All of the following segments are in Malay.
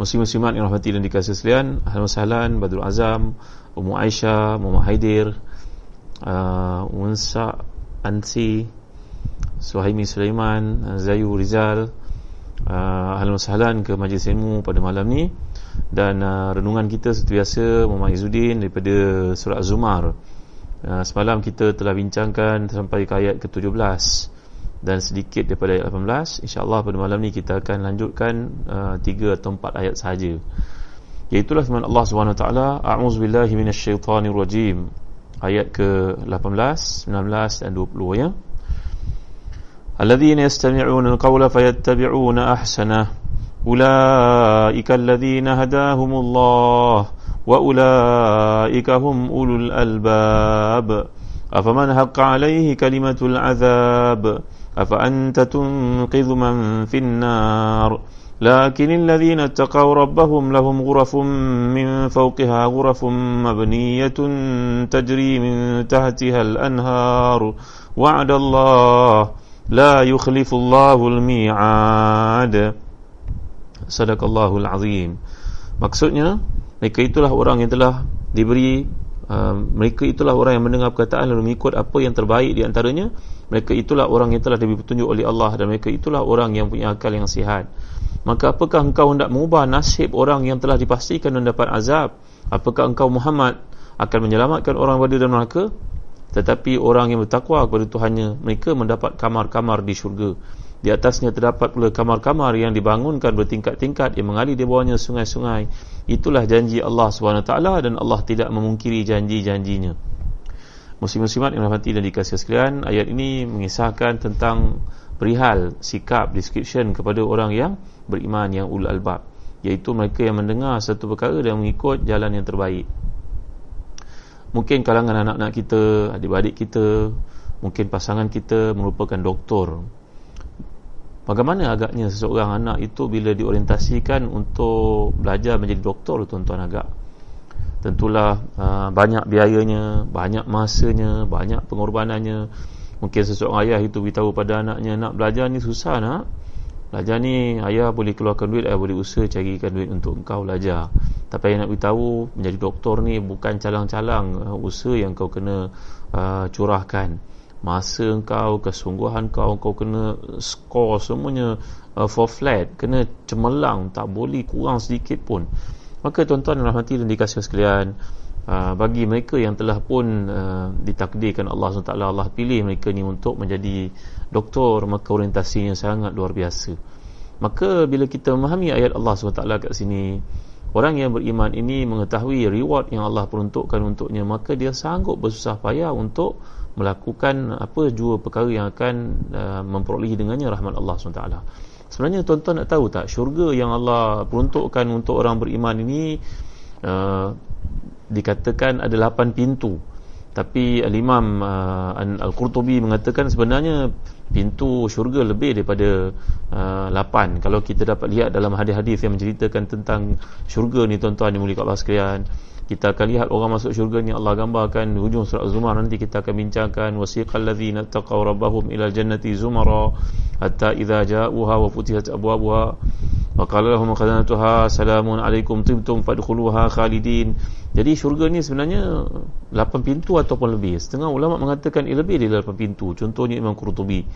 Muslim-muslimat yang rahmati dan dikasih sekalian Ahlan Sahlan, Badrul Azam Ummu Aisyah, Muhammad Haidir uh, Unsa Ansi Suhaimi Sulaiman Zayu Rizal uh, Ahlan Sahlan ke Majlis Ilmu pada malam ni. Dan uh, renungan kita seperti biasa Muhammad Izzuddin daripada Surah Az-Zumar uh, Semalam kita telah bincangkan sampai ke ayat ke-17 dan sedikit daripada ayat 18 insyaallah pada malam ni kita akan lanjutkan uh, 3 atau 4 ayat sahaja iaitulah firman Allah Subhanahu wa taala a'udzubillahi minasyaitonir rajim ayat ke-18 19 dan 20 ya الذين يستمعون القول فيتبعون أحسنه أولئك الذين هداهم الله وأولئك هم أولو الألباب أفمن حق عليه كلمة العذاب أفأنت تنقذ من في النار لكن الذين اتقوا ربهم لهم غرف من فوقها غرف مبنية تجري من تحتها الأنهار وعد الله لا يخلف الله الميعاد صدق الله العظيم maksudnya mereka itulah orang yang telah diberi uh, mereka itulah orang yang mendengar perkataan lalu mengikut apa yang terbaik di antaranya. Mereka itulah orang yang telah diberi petunjuk oleh Allah dan mereka itulah orang yang punya akal yang sihat. Maka apakah engkau hendak mengubah nasib orang yang telah dipastikan mendapat azab? Apakah engkau Muhammad akan menyelamatkan orang pada dalam neraka? Tetapi orang yang bertakwa kepada Tuhannya mereka mendapat kamar-kamar di syurga di atasnya terdapat pula kamar-kamar yang dibangunkan bertingkat-tingkat yang mengalir di bawahnya sungai-sungai. Itulah janji Allah SWT dan Allah tidak memungkiri janji-janjinya. Muslim-muslimat yang rahmati dan dikasih sekalian Ayat ini mengisahkan tentang Perihal, sikap, description kepada orang yang beriman Yang ul albab. Iaitu mereka yang mendengar satu perkara Dan mengikut jalan yang terbaik. Mungkin kalangan anak-anak kita Adik-adik kita Mungkin pasangan kita merupakan doktor Bagaimana agaknya seseorang anak itu Bila diorientasikan untuk belajar menjadi doktor Tuan-tuan agak tentulah uh, banyak biayanya, banyak masanya, banyak pengorbanannya. Mungkin seseorang ayah itu beritahu pada anaknya, nak belajar ni susah nak. Belajar ni ayah boleh keluarkan duit, ayah boleh usaha carikan duit untuk engkau belajar. Tapi ayah nak beritahu menjadi doktor ni bukan calang-calang uh, usaha yang kau kena uh, curahkan. Masa engkau, kesungguhan kau, kau kena score semuanya uh, for flat. Kena cemerlang, tak boleh kurang sedikit pun. Maka tuan-tuan dan rahmati dan dikasih sekalian uh, Bagi mereka yang telah pun uh, ditakdirkan Allah SWT Allah pilih mereka ni untuk menjadi doktor Maka orientasinya sangat luar biasa Maka bila kita memahami ayat Allah SWT kat sini Orang yang beriman ini mengetahui reward yang Allah peruntukkan untuknya Maka dia sanggup bersusah payah untuk melakukan apa jua perkara yang akan uh, memperolehi dengannya rahmat Allah SWT Sebenarnya tuan-tuan nak tahu tak syurga yang Allah peruntukkan untuk orang beriman ini uh, dikatakan ada lapan pintu. Tapi Al-Imam uh, Al-Qurtubi mengatakan sebenarnya pintu syurga lebih daripada uh, lapan. Kalau kita dapat lihat dalam hadis-hadis yang menceritakan tentang syurga ni tuan-tuan mulia Allah sekalian kita akan lihat orang masuk syurga ni Allah gambarkan di hujung surah Az-Zumar nanti kita akan bincangkan wasiqal ladzina taqaw rabbahum ila jannati zumara hatta idza ja'uha wa futihat abwabuha wa qala lahum khazanatuha salamun alaikum tibtum fadkhuluha khalidin. Jadi syurga ni sebenarnya 8 pintu ataupun lebih. Setengah ulama mengatakan ia lebih dari 8 pintu. Contohnya Imam Qurtubi.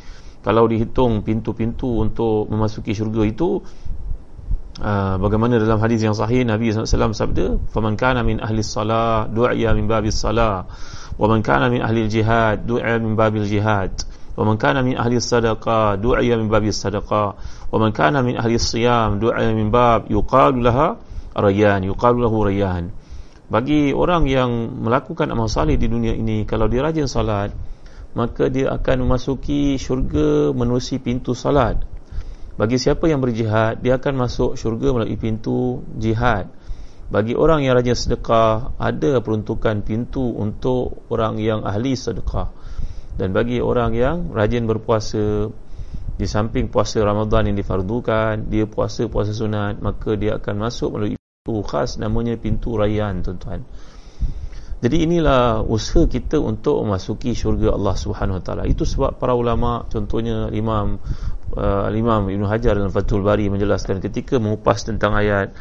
Kalau dihitung pintu-pintu untuk memasuki syurga itu Uh, bagaimana dalam hadis yang sahih Nabi SAW sabda faman kana min ahli salah du'a min babi salah wa man kana min ahli jihad du'a min babi jihad wa man kana min ahli sadaqah du'a min babi sadaqah wa man kana min ahli siyam du'a min bab yuqalu laha rayyan yuqalu lahu rayyan. Bagi orang yang melakukan amal salih di dunia ini kalau dia rajin salat maka dia akan memasuki syurga menerusi pintu salat bagi siapa yang berjihad dia akan masuk syurga melalui pintu jihad. Bagi orang yang rajin sedekah ada peruntukan pintu untuk orang yang ahli sedekah. Dan bagi orang yang rajin berpuasa di samping puasa Ramadan yang difardukan dia puasa puasa sunat maka dia akan masuk melalui pintu khas namanya pintu rayyan tuan-tuan. Jadi inilah usaha kita untuk memasuki syurga Allah Subhanahu Wa Taala. Itu sebab para ulama contohnya Imam uh, Imam Ibn Hajar dalam Fathul Bari menjelaskan ketika mengupas tentang ayat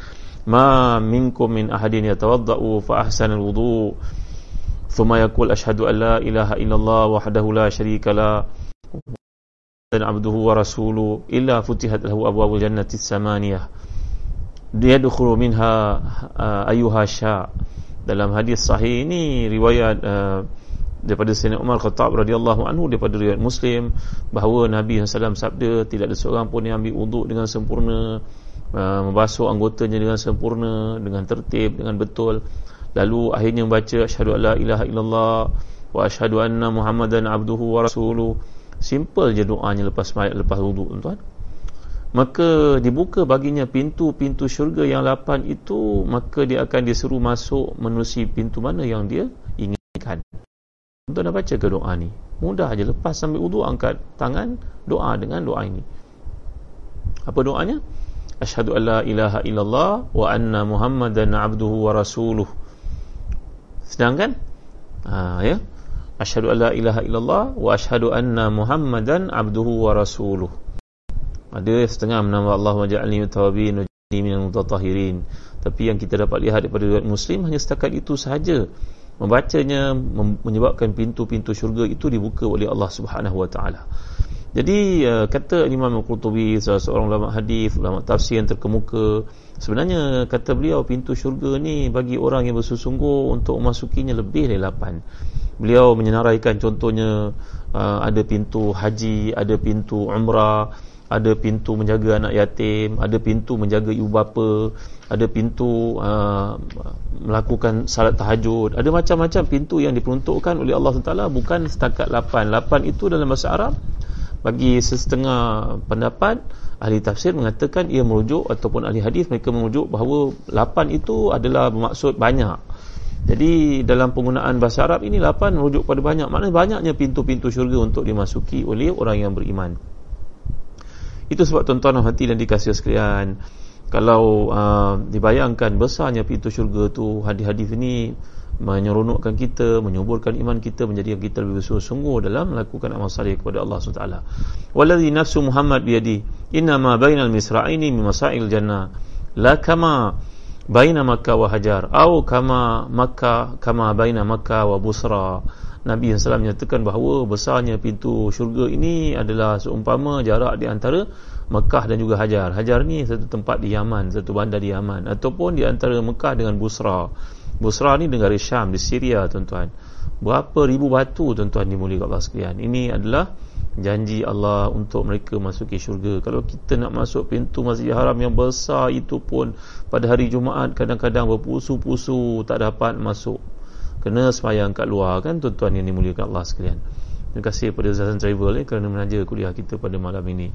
ma minkum min ahadin yatawaddau fa ahsana alwudu thumma yaqul ashhadu an la ilaha illallah wahdahu la syarika la dan abduhu wa rasuluhu illa futihat lahu abwabul jannati samaniyah yadkhulu minha uh, ayyuha sya dalam hadis sahih ini riwayat uh, daripada Sayyidina Umar Khattab radhiyallahu anhu daripada riwayat Muslim bahawa Nabi SAW sabda tidak ada seorang pun yang ambil wuduk dengan sempurna uh, membasuh anggotanya dengan sempurna dengan tertib dengan betul. Lalu akhirnya membaca asyhadu alla ilaha illallah wa asyhadu anna muhammadan abduhu wa rasuluh. Simple je doanya lepas mayat lepas wuduk tuan maka dibuka baginya pintu-pintu syurga yang lapan itu maka dia akan disuruh masuk menerusi pintu mana yang dia tuan dah baca ke doa ni? Mudah aja lepas sambil wuduk angkat tangan doa dengan doa ini. Apa doanya? Asyhadu alla ilaha illallah wa anna muhammadan abduhu wa rasuluh. Sedangkan ha, ya? Asyhadu alla ilaha illallah wa asyhadu anna muhammadan abduhu wa rasuluh. Ada setengah menambah Allah waja'alni tawabin waja'alni minal mutatahirin. Tapi yang kita dapat lihat daripada muslim hanya setakat itu sahaja membacanya menyebabkan pintu-pintu syurga itu dibuka oleh Allah Subhanahu wa taala jadi uh, kata Imam Al-Qurtubi seorang ulama hadis, ulama tafsir yang terkemuka, sebenarnya kata beliau pintu syurga ni bagi orang yang bersungguh untuk memasukinya lebih dari lapan. Beliau menyenaraikan contohnya uh, ada pintu haji, ada pintu umrah, ada pintu menjaga anak yatim, ada pintu menjaga ibu bapa, ada pintu uh, melakukan salat tahajud, ada macam-macam pintu yang diperuntukkan oleh Allah SWT bukan setakat lapan. Lapan itu dalam bahasa Arab bagi setengah pendapat ahli tafsir mengatakan ia merujuk ataupun ahli hadis mereka merujuk bahawa lapan itu adalah bermaksud banyak. Jadi dalam penggunaan bahasa Arab ini lapan merujuk pada banyak. Maknanya banyaknya pintu-pintu syurga untuk dimasuki oleh orang yang beriman itu sebab tuan-tuan hati dan dikasih sekalian. Kalau uh, dibayangkan besarnya pintu syurga tu hadis-hadis ini menyeronokkan kita, menyuburkan iman kita menjadikan kita lebih bersungguh-sungguh dalam melakukan amal salih kepada Allah SWT waladhi nafsu Muhammad biyadi inna ma bainal misra'ini min masail jannah. La kama baina makkah wa hajar au kama makkah kama baina makkah wa busra Nabi SAW menyatakan bahawa besarnya pintu syurga ini adalah seumpama jarak di antara Mekah dan juga Hajar. Hajar ni satu tempat di Yaman, satu bandar di Yaman ataupun di antara Mekah dengan Busra. Busra ni negara Syam di Syria tuan-tuan. Berapa ribu batu tuan-tuan dimuliakan Allah sekalian. Ini adalah janji Allah untuk mereka masuki syurga. Kalau kita nak masuk pintu Masjid Haram yang besar itu pun pada hari Jumaat kadang-kadang berpusu-pusu tak dapat masuk. Kena semayang kat luar kan tuan-tuan yang dimuliakan Allah sekalian. Terima kasih kepada Zazan Travel eh, kerana menaja kuliah kita pada malam ini.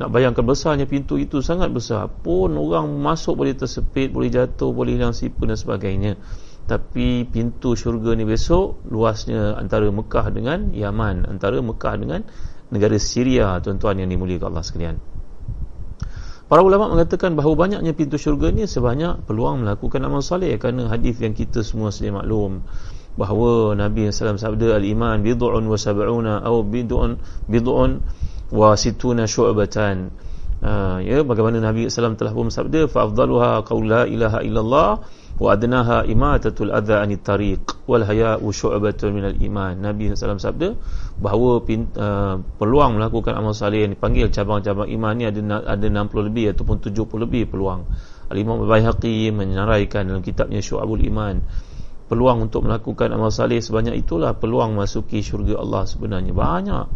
Nak bayangkan besarnya pintu itu sangat besar. Pun orang masuk boleh tersepit, boleh jatuh, boleh hilang sipu dan sebagainya. Tapi pintu syurga ni besok luasnya antara Mekah dengan Yaman. Antara Mekah dengan negara Syria tuan-tuan yang dimuliakan Allah sekalian. Para ulama mengatakan bahawa banyaknya pintu syurga ni sebanyak peluang melakukan amal salih kerana hadis yang kita semua sedia maklum bahawa Nabi SAW sabda al-iman bid'un wa sab'una atau bid'un bid'un wa situna syu'batan uh, ya bagaimana Nabi SAW telah pun sabda fa afdaluha qaul la ilaha illallah wa adnaha imatatul adha anit tariq wal haya'u syu'batun minal iman. Nabi SAW sabda bahawa pin, uh, peluang melakukan amal salih yang dipanggil cabang-cabang iman ni ada ada 60 lebih ataupun 70 lebih peluang. Al-Imam Al-Bayhaqi menyenaraikan dalam kitabnya Syu'abul Iman peluang untuk melakukan amal salih sebanyak itulah peluang masuki syurga Allah sebenarnya. Banyak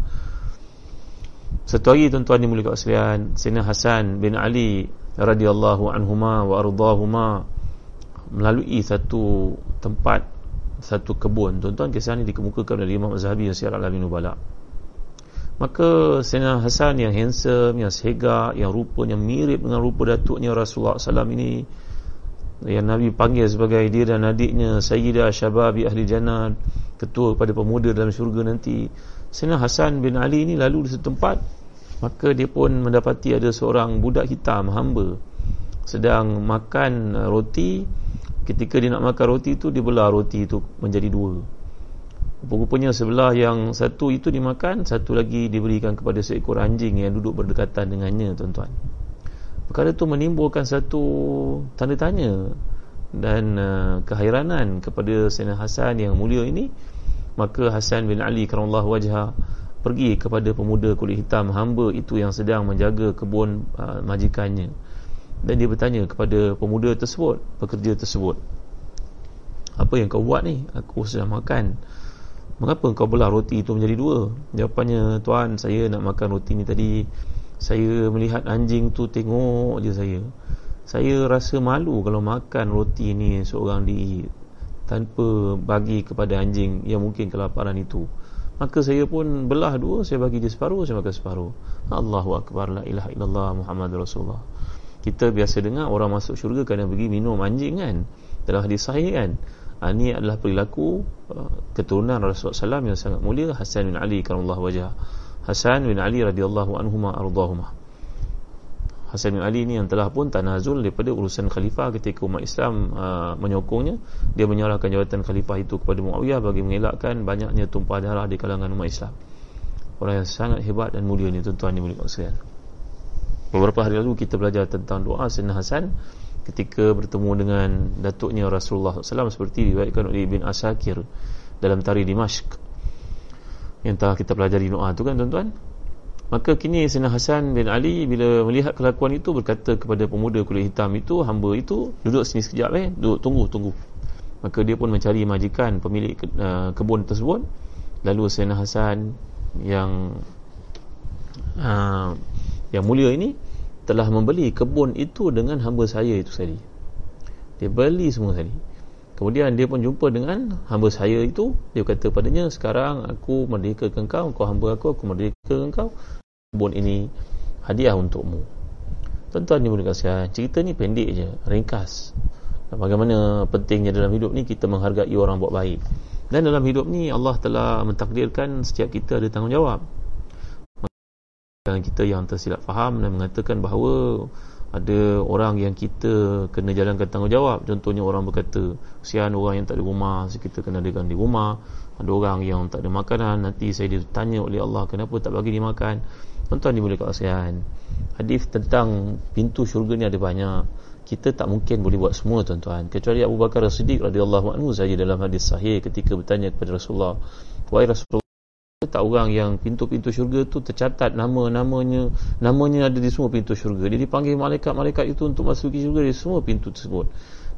satu hari tuan-tuan dimuliakan sekalian Sayyidina Hasan bin Ali radhiyallahu anhuma wa ardahuma melalui satu tempat satu kebun. Tuan-tuan kisah ini dikemukakan oleh Imam Zahabi yang siar al-Amin Ubala maka Sayyidina Hasan yang handsome yang segak yang rupanya mirip dengan rupa datuknya Rasulullah SAW ini yang Nabi panggil sebagai dia dan adiknya Sayyidah Syababi Ahli Jannah ketua kepada pemuda dalam syurga nanti Sayyidina Hasan bin Ali ini lalu di setempat maka dia pun mendapati ada seorang budak hitam hamba sedang makan roti. Ketika dia nak makan roti itu dia belah roti itu menjadi dua. Rupanya sebelah yang satu itu dimakan satu lagi diberikan kepada seekor anjing yang duduk berdekatan dengannya tuan-tuan. Perkara itu menimbulkan satu tanda tanya dan uh, kehairanan kepada Sayyidina Hasan yang mulia ini maka Hasan bin Ali karamullah wajah pergi kepada pemuda kulit hitam hamba itu yang sedang menjaga kebun uh, majikannya. Dan dia bertanya kepada pemuda tersebut pekerja tersebut apa yang kau buat ni? Aku sedang makan. Mengapa kau belah roti itu menjadi dua? Jawapannya tuan saya nak makan roti ni tadi. Saya melihat anjing tu tengok je saya. Saya rasa malu kalau makan roti ni seorang diri tanpa bagi kepada anjing yang mungkin kelaparan itu. Maka saya pun belah dua saya bagi dia separuh saya makan separuh. Allahu Akbar la ilaha illallah Muhammad Rasulullah. Kita biasa dengar orang masuk syurga kerana pergi minum anjing kan? Telah disahihkan ini adalah perilaku uh, keturunan Rasulullah SAW yang sangat mulia Hasan bin Ali karamullah wajah. Hasan bin Ali radhiyallahu anhuma ardahuma. Hasan bin Ali ni yang telah pun tanazul daripada urusan khalifah ketika umat Islam uh, menyokongnya. Dia menyerahkan jawatan khalifah itu kepada Muawiyah bagi mengelakkan banyaknya tumpah darah di kalangan umat Islam. Orang yang sangat hebat dan mulia ni tuan-tuan ni sekalian. Beberapa hari lalu kita belajar tentang doa Sayyidina Hasan ketika bertemu dengan datuknya Rasulullah SAW seperti diriwayatkan oleh Ibn Asakir dalam tarikh Dimashq. Yang telah kita pelajari doa tu kan tuan-tuan maka kini Sayyidina Hasan bin Ali bila melihat kelakuan itu berkata kepada pemuda kulit hitam itu hamba itu duduk sini sekejap eh. Duduk tunggu tunggu. Maka dia pun mencari majikan pemilik ke, uh, kebun tersebut. Lalu Sayyidina Hasan yang uh, yang mulia ini telah membeli kebun itu dengan hamba saya itu tadi dia beli semua tadi Kemudian dia pun jumpa dengan hamba saya itu. Dia kata padanya, sekarang aku merdekakan kau, kau hamba aku, aku merdekakan kau. Kebun ini hadiah untukmu. Tuan-tuan boleh kasih cerita ni pendek je, ringkas. Bagaimana pentingnya dalam hidup ni kita menghargai orang buat baik. Dan dalam hidup ni Allah telah mentakdirkan setiap kita ada tanggungjawab. Dan kita yang tersilap faham dan mengatakan bahawa ada orang yang kita kena jalankan tanggungjawab. Contohnya orang berkata kesian orang yang tak ada rumah kita kena adakan di rumah. Ada orang yang tak ada makanan nanti saya ditanya oleh Allah kenapa tak bagi dia makan? Tuan-tuan ni boleh hadis tentang pintu syurga ni ada banyak. Kita tak mungkin boleh buat semua tuan-tuan. Kecuali Abu Bakar As-Siddiq radhiyallahu anhu saja dalam hadis sahih ketika bertanya kepada Rasulullah wahai Rasulullah tak orang yang pintu-pintu syurga tu tercatat nama-namanya namanya ada di semua pintu syurga. Dia dipanggil malaikat-malaikat itu untuk masuk ke syurga di semua pintu tersebut.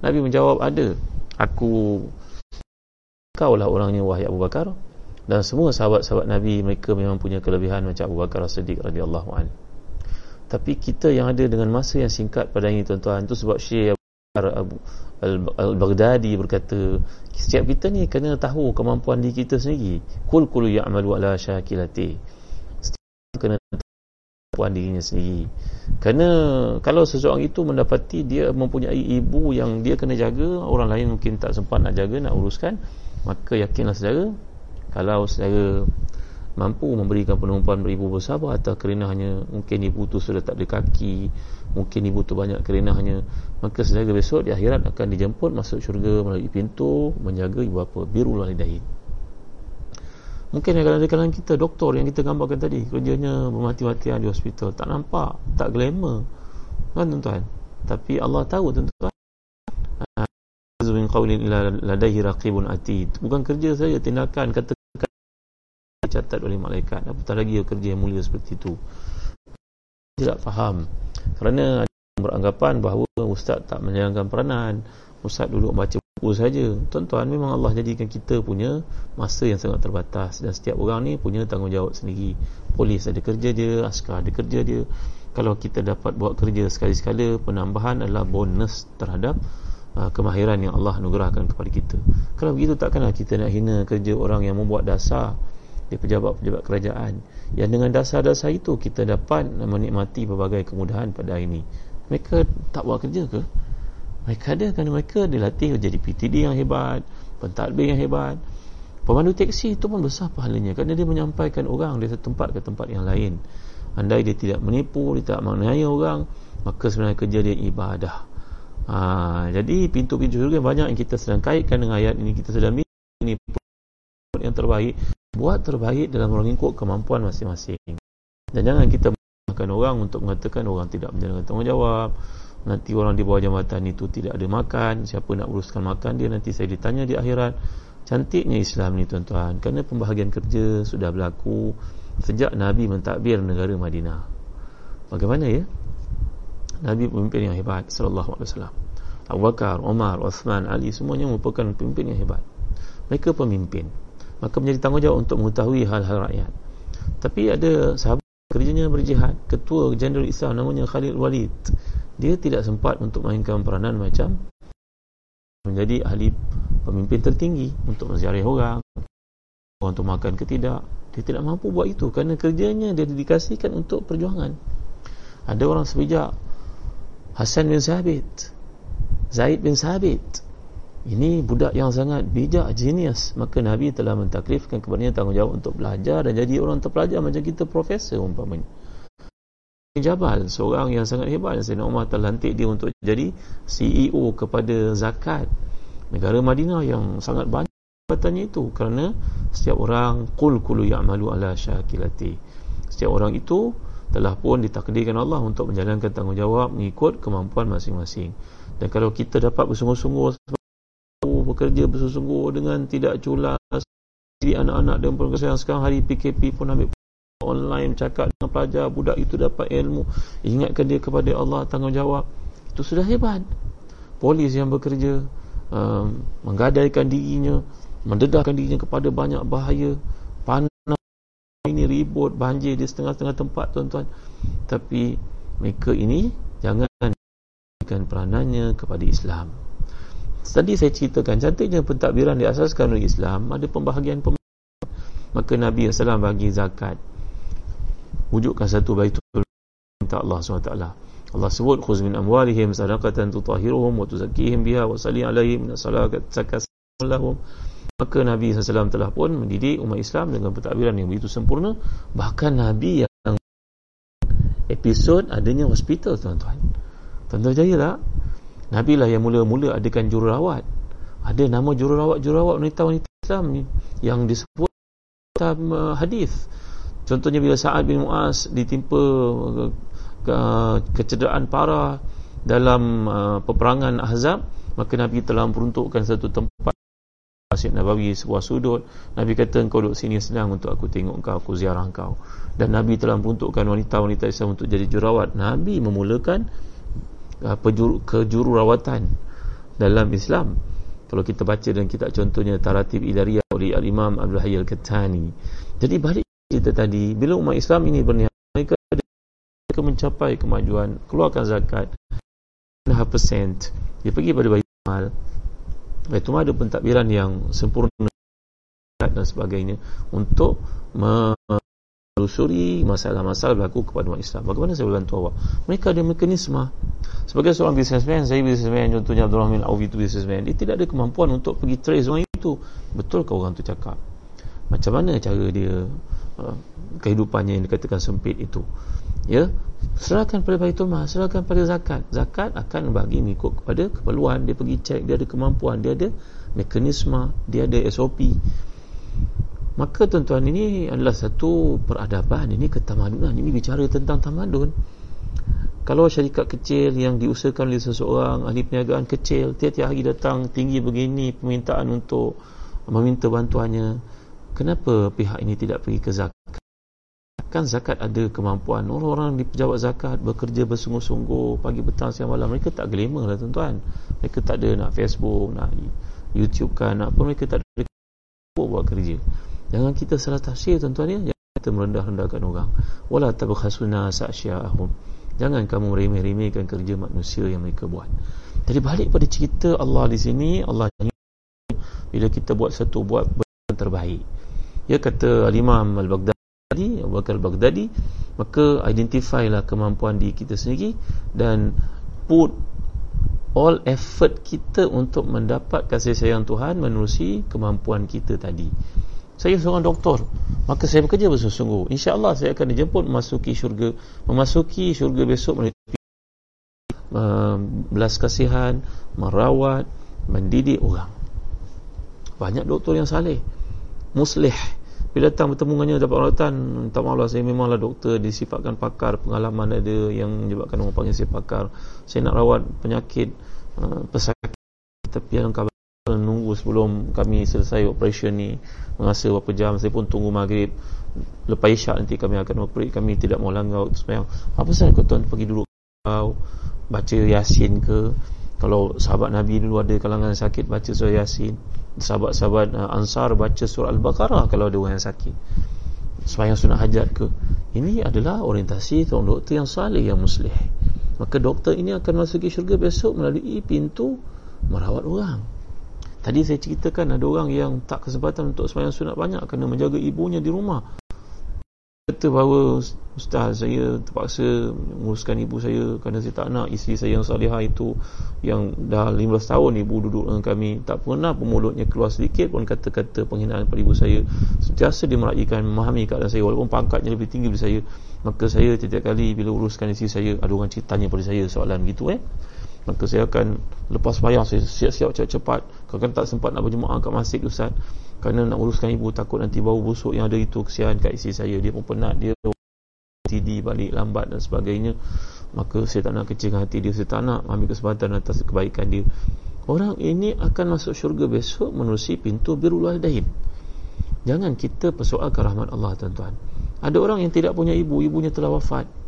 Nabi menjawab ada. Aku kau lah orangnya wahai Abu Bakar. Dan semua sahabat-sahabat Nabi mereka memang punya kelebihan macam Abu Bakar As-Siddiq radhiyallahu an. Tapi kita yang ada dengan masa yang singkat pada ini tuan-tuan itu sebab Syekh Abu Al-Baghdadi berkata setiap kita ni kena tahu kemampuan diri kita sendiri. Kul kulu ya'malu ala syakilati setiap kena tahu kemampuan dirinya sendiri. Kerana kalau seseorang itu mendapati dia mempunyai ibu yang dia kena jaga orang lain mungkin tak sempat nak jaga nak uruskan maka yakinlah saudara kalau saudara mampu memberikan penumpuan beribu bersabar atau kerana hanya mungkin ibu tu sudah tak ada kaki mungkin ibu tu banyak kerana hanya maka saudara besok di akhirat akan dijemput masuk syurga melalui pintu menjaga ibu bapa. Birul walidain mungkin ada kalangan kita doktor yang kita gambarkan tadi kerjanya bermati-matian di hospital. Tak nampak tak glamour. Kan tuan-tuan? Tapi Allah tahu tuan-tuan. Min qawlin ila ladaihi raqibun atid. Bukan kerja saya tindakan kata dicatat oleh malaikat. Apatah lagi kerja yang mulia seperti itu? Tidak faham. Kerana ada yang beranggapan bahawa ustaz tak menjalankan peranan. Ustaz duduk baca buku saja. Tuan-tuan memang Allah jadikan kita punya masa yang sangat terbatas. Dan setiap orang ni punya tanggungjawab sendiri. Polis ada kerja dia askar ada kerja dia. Kalau kita dapat buat kerja sekali-sekala penambahan adalah bonus terhadap uh, kemahiran yang Allah anugerahkan kepada kita. Kalau begitu takkanlah kita nak hina kerja orang yang membuat dasar di pejabat-pejabat kerajaan. Yang dengan dasar-dasar itu kita dapat menikmati berbagai kemudahan pada hari ini. Mereka tak buat kerja ke? Mereka ada kerana mereka dilatih jadi PTD yang hebat pentadbir yang hebat. Pemandu teksi itu pun besar pahalanya kerana dia menyampaikan orang dari satu tempat ke tempat yang lain. Andai dia tidak menipu dia tak menganiaya orang maka sebenarnya kerja dia ibadah. Ha, jadi pintu-pintu syurga banyak yang kita sedang kaitkan dengan ayat ini kita sedang ini yang terbaik buat terbaik dalam mengikut kemampuan masing-masing. Dan jangan kita makan orang untuk mengatakan orang tidak menjalankan tanggungjawab. Nanti orang di bawah jambatan itu tidak ada makan. Siapa nak uruskan makan dia nanti saya ditanya di akhirat. Cantiknya Islam ni tuan-tuan. Kerana pembahagian kerja sudah berlaku sejak Nabi mentadbir negara Madinah. Bagaimana ya? Nabi pemimpin yang hebat sallallahu alaihi wasallam. Abu Bakar, Umar, Uthman, Ali semuanya merupakan pemimpin yang hebat. Mereka pemimpin maka menjadi tanggungjawab untuk mengetahui hal-hal rakyat. Tapi ada sahabat kerjanya berjihad. Ketua Jenderal Islam namanya Khalid Walid. Dia tidak sempat untuk mainkan peranan macam menjadi ahli pemimpin tertinggi untuk menziarahi orang untuk makan ke tidak. Dia tidak mampu buat itu kerana kerjanya dia dedikasikan untuk perjuangan. Ada orang sebijak Hasan bin Sabit Zaid bin Sabit ini budak yang sangat bijak genius. Maka Nabi telah mentaklifkan kepadanya tanggungjawab untuk belajar dan jadi orang terpelajar macam kita profesor umpamanya. Jabal seorang yang sangat hebat. Sayyidina Umar telah lantik dia untuk jadi CEO kepada zakat. Negara Madinah yang sangat banyak jabatannya itu. Kerana setiap orang qul kullu ya'malu ala syakilati. Setiap orang itu telah pun ditakdirkan Allah untuk menjalankan tanggungjawab mengikut kemampuan masing-masing. Dan kalau kita dapat bersungguh-sungguh bekerja bersungguh-sungguh dengan tidak culas jadi anak-anak dan yang sekarang hari PKP pun ambil online cakap dengan pelajar budak itu dapat ilmu. Ingatkan dia kepada Allah tanggungjawab. Itu sudah hebat. Polis yang bekerja um, menggadaikan dirinya mendedahkan dirinya kepada banyak bahaya. Panas. Ini ribut banjir di setengah-setengah tempat tuan-tuan. Tapi mereka ini jangan berikan peranannya kepada Islam tadi saya ceritakan cantiknya pentadbiran di asaskan oleh Islam ada pembahagian pembahagian maka Nabi SAW bagi zakat. Wujudkan satu baitul minta Allah SWT. Allah sebut khuz min amwalihim sadaqatan tutahhiruhum wa tuzakkihim biha wa salli alaihim min salati lahum. Maka Nabi SAW telah pun mendidik umat Islam dengan pentadbiran yang begitu sempurna. Bahkan Nabi yang episod adanya hospital tuan-tuan. Tuan-tuan jaya tak Nabi lah yang mula-mula adakan jururawat. Ada nama jururawat-jururawat wanita-wanita Islam yang disebut dalam uh, hadis. Contohnya bila Sa'ad bin Mu'az ditimpa ke, kecederaan parah dalam uh, peperangan Ahzab, maka Nabi telah peruntukkan satu tempat Masjid Nabawi sebuah sudut. Nabi kata engkau duduk sini senang untuk aku tengok engkau aku ziarah engkau. Dan Nabi telah peruntukkan wanita-wanita Islam untuk jadi jurawat Nabi memulakan pejuru, kejururawatan dalam Islam. Kalau kita baca dan kita contohnya Taratib Idariyah oleh Al-Imam Abdul Hayy Al-Kattani jadi balik cerita tadi bila umat Islam ini berniat mereka mereka mencapai kemajuan keluarkan zakat 1.5% dia pergi pada Baitul Mal. Mal ada pentadbiran yang sempurna dan sebagainya untuk menelusuri masalah-masalah berlaku kepada umat Islam. Bagaimana saya bantu awak? Mereka ada mekanisme. Sebagai seorang businessman saya businessman contohnya Abdul Rahman Awi itu businessman dia tidak ada kemampuan untuk pergi trace orang itu. Betul kau orang tu cakap? Macam mana cara dia uh, kehidupannya yang dikatakan sempit itu? Ya? Serahkan pada baitul mal serahkan pada zakat. Zakat akan bagi mengikut kepada keperluan. Dia pergi cek dia ada kemampuan dia ada mekanisme dia ada SOP maka tuan-tuan ini adalah satu peradaban ini ketamadunan ini bicara tentang tamadun. Kalau syarikat kecil yang diusahakan oleh seseorang ahli perniagaan kecil tiap-tiap hari datang tinggi begini permintaan untuk meminta bantuannya kenapa pihak ini tidak pergi ke zakat? Kan zakat ada kemampuan. Orang-orang di pejabat zakat bekerja bersungguh-sungguh pagi petang siang malam mereka tak glamour lah tuan-tuan. Mereka tak ada nak facebook nak youtube kan apa mereka tak ada buat kerja jangan kita salah tafsir tuan-tuan ya. Jangan kita merendah-rendahkan orang. Wala tabkhasuna sa'sya'ahum jangan kamu remeh-remehkan kerja manusia yang mereka buat. Jadi balik pada cerita Allah di sini Allah bila kita buat satu buat terbaik. Ya kata al-Imam al-Baghdadi Abu Bakar al-Baghdadi maka identify lah kemampuan di kita sendiri dan put all effort kita untuk mendapat kasih sayang Tuhan menerusi kemampuan kita tadi saya seorang doktor. Maka saya bekerja bersungguh-sungguh. insyaAllah saya akan dijemput memasuki syurga. Memasuki syurga besok melalui uh, belas kasihan merawat mendidik orang. Banyak doktor yang saleh muslih. Bila datang bertemu dengannya dapat rawatan minta maaf lah saya memanglah doktor disifatkan pakar pengalaman ada yang menyebabkan orang panggil saya pakar. Saya nak rawat penyakit uh, pesakit tapi yang kabar nunggu sebelum kami selesai operation ni mengasa berapa jam saya pun tunggu maghrib. Lepas isyak nanti kami akan operate. Kami tidak mau langgar semayang apa sahaja kau tuan pergi duduk kau baca yasin ke? Kalau sahabat Nabi dulu ada kalangan sakit baca surah yasin. Sahabat-sahabat uh, Ansar baca surah Al-Baqarah kalau ada orang yang sakit. Semayang sunat hajat ke? Ini adalah orientasi seorang doktor yang salih yang muslih. Maka doktor ini akan masuk ke syurga besok melalui pintu merawat orang tadi saya ceritakan ada orang yang tak kesempatan untuk semayang sunat banyak kerana menjaga ibunya di rumah. Kata bahawa ustaz saya terpaksa menguruskan ibu saya kerana saya tak nak isteri saya yang salihah itu yang dah 15 tahun ibu duduk dengan kami tak pernah pemulutnya keluar sedikit pun kata-kata penghinaan pada ibu saya. Sentiasa dia meraihkan memahami keadaan saya. Walaupun pangkatnya lebih tinggi dari saya maka saya setiap kali bila uruskan isteri saya ada orang ceritanya pada saya soalan gitu eh maka saya akan lepas bayang saya siap-siap cepat-cepat. Kalau tak sempat nak berjemaah kat masjid Ustaz. Kerana nak uruskan ibu takut nanti bau busuk yang ada itu kesian kat isteri saya. Dia pun penat. Dia TD balik lambat dan sebagainya. Maka saya tak nak kecilkan hati dia. Saya tak nak ambil kesempatan atas kebaikan dia. Orang ini akan masuk syurga besok menerusi pintu birul walidain. Jangan kita persoalkan rahmat Allah tuan-tuan. Ada orang yang tidak punya ibu ibunya telah wafat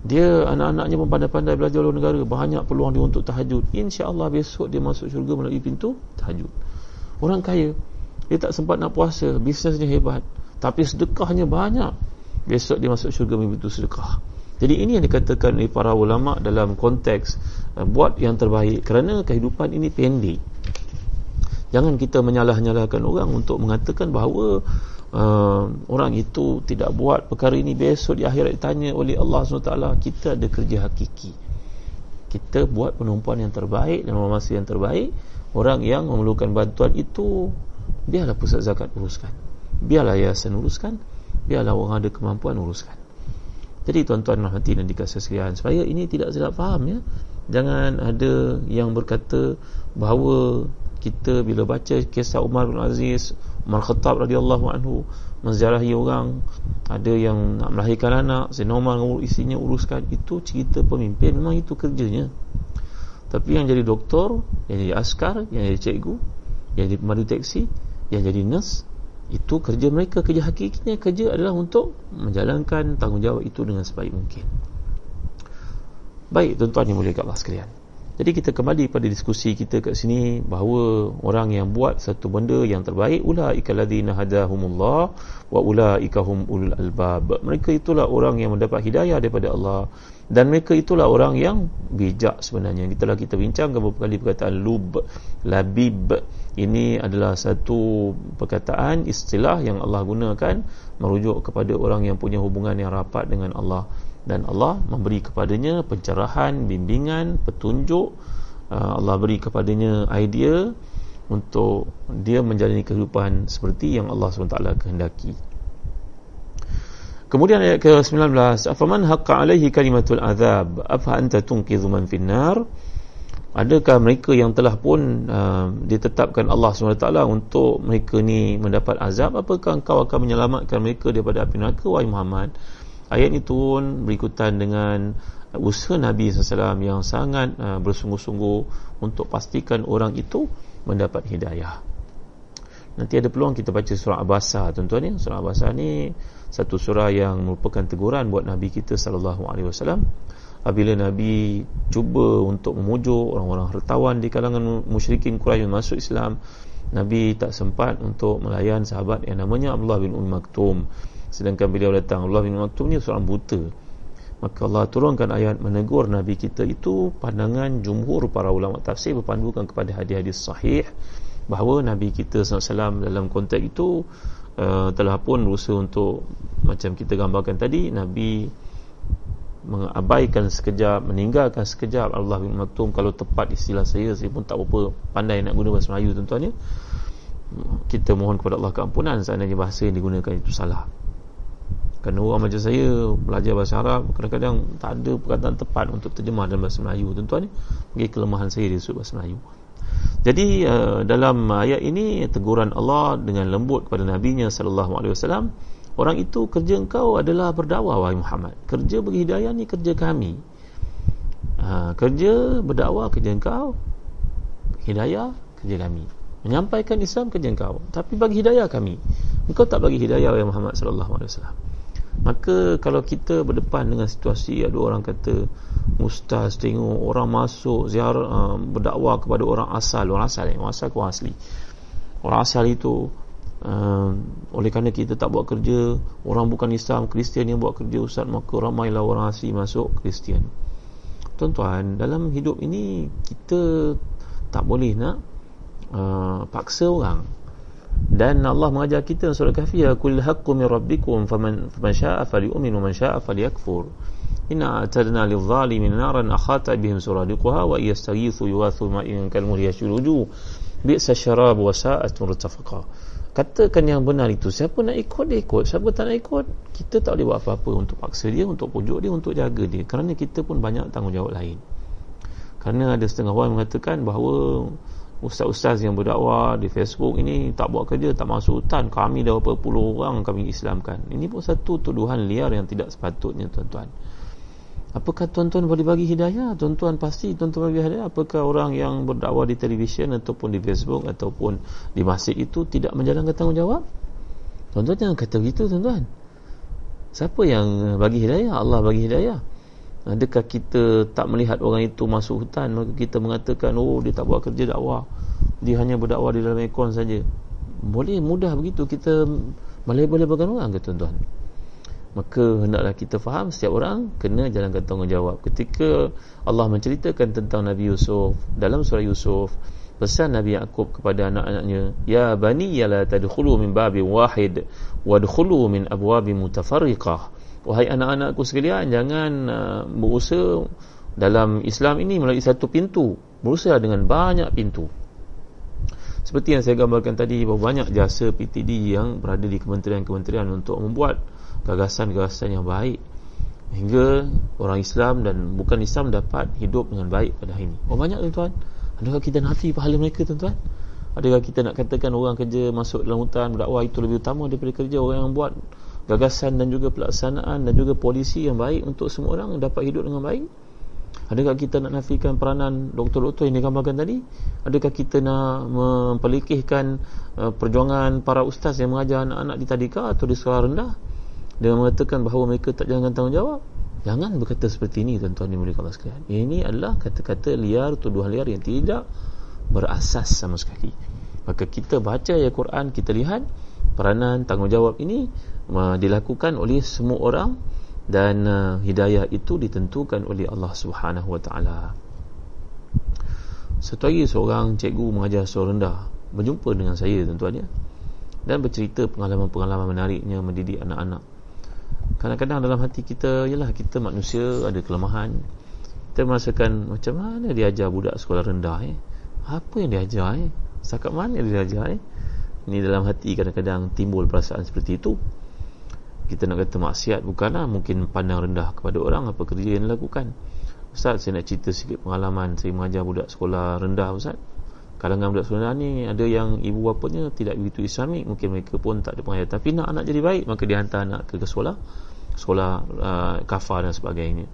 dia anak-anaknya pun pandai-pandai belajar luar negara. Banyak peluang dia untuk tahajud. insya-Allah besok dia masuk syurga melalui pintu tahajud. Orang kaya dia tak sempat nak puasa. Bisnesnya hebat. Tapi sedekahnya banyak. Besok dia masuk syurga melalui pintu sedekah. Jadi ini yang dikatakan oleh para ulama dalam konteks uh, buat yang terbaik kerana kehidupan ini pendek. Jangan kita menyalah-nyalahkan orang untuk mengatakan bahawa uh, orang itu tidak buat perkara ini. Besok di akhirat ditanya oleh Allah SWT kita ada kerja hakiki. Kita buat penumpuan yang terbaik dan masa yang terbaik. Orang yang memerlukan bantuan itu biarlah pusat zakat uruskan. Biarlah yayasan uruskan. Biarlah orang ada kemampuan uruskan. Jadi tuan-tuan rahmati dan dikasih sekalian supaya ini tidak salah faham ya. Jangan ada yang berkata bahawa kita bila baca kisah Umar bin Aziz Umar Khattab radhiyallahu anhu menziarahi orang. Ada yang nak melahirkan anak Sayyidina Umar isinya uruskan. Itu cerita pemimpin. Memang itu kerjanya. Tapi yang jadi doktor yang jadi askar yang jadi cikgu yang jadi pemandu teksi yang jadi nurse itu kerja mereka kerja hakikinya kerja adalah untuk menjalankan tanggungjawab itu dengan sebaik mungkin. Baik tuan-tuan yang mulia Allah sekalian jadi kita kembali pada diskusi kita kat sini bahawa orang yang buat satu benda yang terbaik ulaika alladzina hadahumullah wa ulaika hum ulul albab. Mereka itulah orang yang mendapat hidayah daripada Allah dan mereka itulah orang yang bijak sebenarnya. Kita telah kita bincang beberapa kali perkataan lub, labib. Ini adalah satu perkataan istilah yang Allah gunakan merujuk kepada orang yang punya hubungan yang rapat dengan Allah dan Allah memberi kepadanya pencerahan, bimbingan, petunjuk. Uh, Allah beri kepadanya idea untuk dia menjalani kehidupan seperti yang Allah SWT kehendaki. Kemudian ayat ke-19 afaman haqqa alaihi kalimatul azab? Afa anta tunqidhu man finnar? Adakah mereka yang telah pun uh, ditetapkan Allah SWT untuk mereka ni mendapat azab? Apakah engkau akan menyelamatkan mereka daripada api neraka wahai Muhammad ayat ini turun berikutan dengan usaha Nabi SAW yang sangat uh, bersungguh-sungguh untuk pastikan orang itu mendapat hidayah. Nanti ada peluang kita baca surah Abasa. Tuan-tuan ya surah Abasa ni satu surah yang merupakan teguran buat Nabi kita SAW apabila Nabi cuba untuk memujuk orang-orang hartawan di kalangan musyrikin Quraisy masuk Islam Nabi tak sempat untuk melayan sahabat yang namanya Abdullah bin Umm Maktum sedangkan beliau datang Allah bin Maktum ni seorang buta. Maka Allah turunkan ayat menegur Nabi kita itu pandangan jumhur para ulama tafsir berpandukan kepada hadis-hadis sahih bahawa Nabi kita SAW dalam konteks itu uh, telah pun berusaha untuk macam kita gambarkan tadi Nabi mengabaikan sekejap meninggalkan sekejap Allah bin Maktum. Kalau tepat istilah saya saya pun tak berapa pandai nak guna bahasa Melayu tuan-tuan ya. Kita mohon kepada Allah keampunan seandainya bahasa yang digunakan itu salah kerana orang macam saya belajar bahasa Arab kadang-kadang tak ada perkataan tepat untuk terjemah dalam bahasa Melayu tuan-tuan ya bagi kelemahan saya di sudut bahasa Melayu jadi uh, dalam ayat ini teguran Allah dengan lembut kepada nabinya sallallahu alaihi wasallam Orang itu kerja engkau adalah berdakwah wahai Muhammad. Kerja bagi hidayah ni kerja kami. Ha, kerja berdakwah kerja engkau. Hidayah kerja kami. Menyampaikan Islam kerja engkau. Tapi bagi hidayah kami. Engkau tak bagi hidayah wahai Muhammad sallallahu alaihi wasallam. Maka kalau kita berdepan dengan situasi ada orang kata ustaz tengok orang masuk ziarah uh, berdakwah kepada orang asal, orang asal, orang asal, orang asli. Orang asal itu uh, oleh kerana kita tak buat kerja orang bukan Islam Kristian yang buat kerja Ustaz maka ramailah orang asli masuk Kristian. Tuan-tuan dalam hidup ini kita tak boleh nak uh, paksa orang dan Allah mengajar kita surah kahfi ya kul haqqu min rabbikum faman faman syaa'a falyu'min wa man syaa'a falyakfur. Inna atadna lidh-dhalimin naran akhata bihim suradiquha wa yastaghithu yuwathu ma'in kalmuhl yashruju bi'sa syarab wa sa'at murtafaqa katakan yang benar itu siapa nak ikut dia ikut siapa tak nak ikut kita tak boleh buat apa-apa untuk paksa dia untuk pujuk dia untuk jaga dia. Kerana kita pun banyak tanggungjawab lain. Kerana ada setengah orang mengatakan bahawa ustaz-ustaz yang berdakwah di Facebook ini tak buat kerja tak masuk hutan kami dah berapa puluh orang kami islamkan ini pun satu tuduhan liar yang tidak sepatutnya tuan-tuan Apakah tuan-tuan boleh bagi hidayah? Tuan-tuan pasti tuan-tuan bagi hidayah. Apakah orang yang berdakwah di televisyen ataupun di Facebook ataupun di masjid itu tidak menjalankan tanggungjawab? Tuan-tuan jangan kata begitu tuan-tuan. Siapa yang bagi hidayah? Allah bagi hidayah. Adakah kita tak melihat orang itu masuk hutan maka kita mengatakan oh dia tak buat kerja dakwah. Dia hanya berdakwah di dalam ekon saja. Boleh mudah begitu kita boleh-boleh orang ke tuan-tuan? maka hendaklah kita faham setiap orang kena jalankan tanggungjawab ketika Allah menceritakan tentang Nabi Yusuf dalam surah Yusuf pesan Nabi Yaakob kepada anak-anaknya ya bani ya la tadkhulu min babin wahid wadkhulu min abwabin mutafarriqah wahai anak-anakku sekalian jangan uh, berusaha dalam Islam ini melalui satu pintu berusaha dengan banyak pintu seperti yang saya gambarkan tadi bahawa banyak jasa PTD yang berada di kementerian-kementerian untuk membuat gagasan-gagasan yang baik hingga orang Islam dan bukan Islam dapat hidup dengan baik pada hari ini. Oh banyak tuan-tuan. Adakah kita nanti pahala mereka tuan-tuan? Adakah kita nak katakan orang kerja masuk dalam hutan berdakwah itu lebih utama daripada kerja orang yang buat gagasan dan juga pelaksanaan dan juga polisi yang baik untuk semua orang dapat hidup dengan baik? Adakah kita nak nafikan peranan doktor-doktor yang digambarkan tadi? Adakah kita nak memperlikihkan uh, perjuangan para ustaz yang mengajar anak-anak di tadika atau di sekolah rendah? dengan mengatakan bahawa mereka tak jalankan tanggungjawab jangan berkata seperti ini tuan-tuan yang Allah sekalian ini adalah kata-kata liar tuduhan liar yang tidak berasas sama sekali maka kita baca ayat Quran kita lihat peranan tanggungjawab ini uh, dilakukan oleh semua orang dan uh, hidayah itu ditentukan oleh Allah Subhanahu Wa Taala. Satu hari seorang cikgu mengajar seorang rendah berjumpa dengan saya tuan-tuan ya dan bercerita pengalaman-pengalaman menariknya mendidik anak-anak. Kadang-kadang dalam hati kita ialah kita manusia ada kelemahan. Kita merasakan macam mana dia ajar budak sekolah rendah eh? Apa yang dia ajar eh? Setakat mana dia ajar eh? Ni dalam hati kadang-kadang timbul perasaan seperti itu kita nak kata maksiat bukanlah mungkin pandang rendah kepada orang apa kerja yang dilakukan. Ustaz saya nak cerita sikit pengalaman saya mengajar budak sekolah rendah Ustaz. Kalangan budak sekolah ni ada yang ibu bapanya tidak begitu islamik mungkin mereka pun tak ada pengajar. Tapi nak anak jadi baik maka dia hantar anak ke, ke sekolah sekolah uh, kafar dan sebagainya.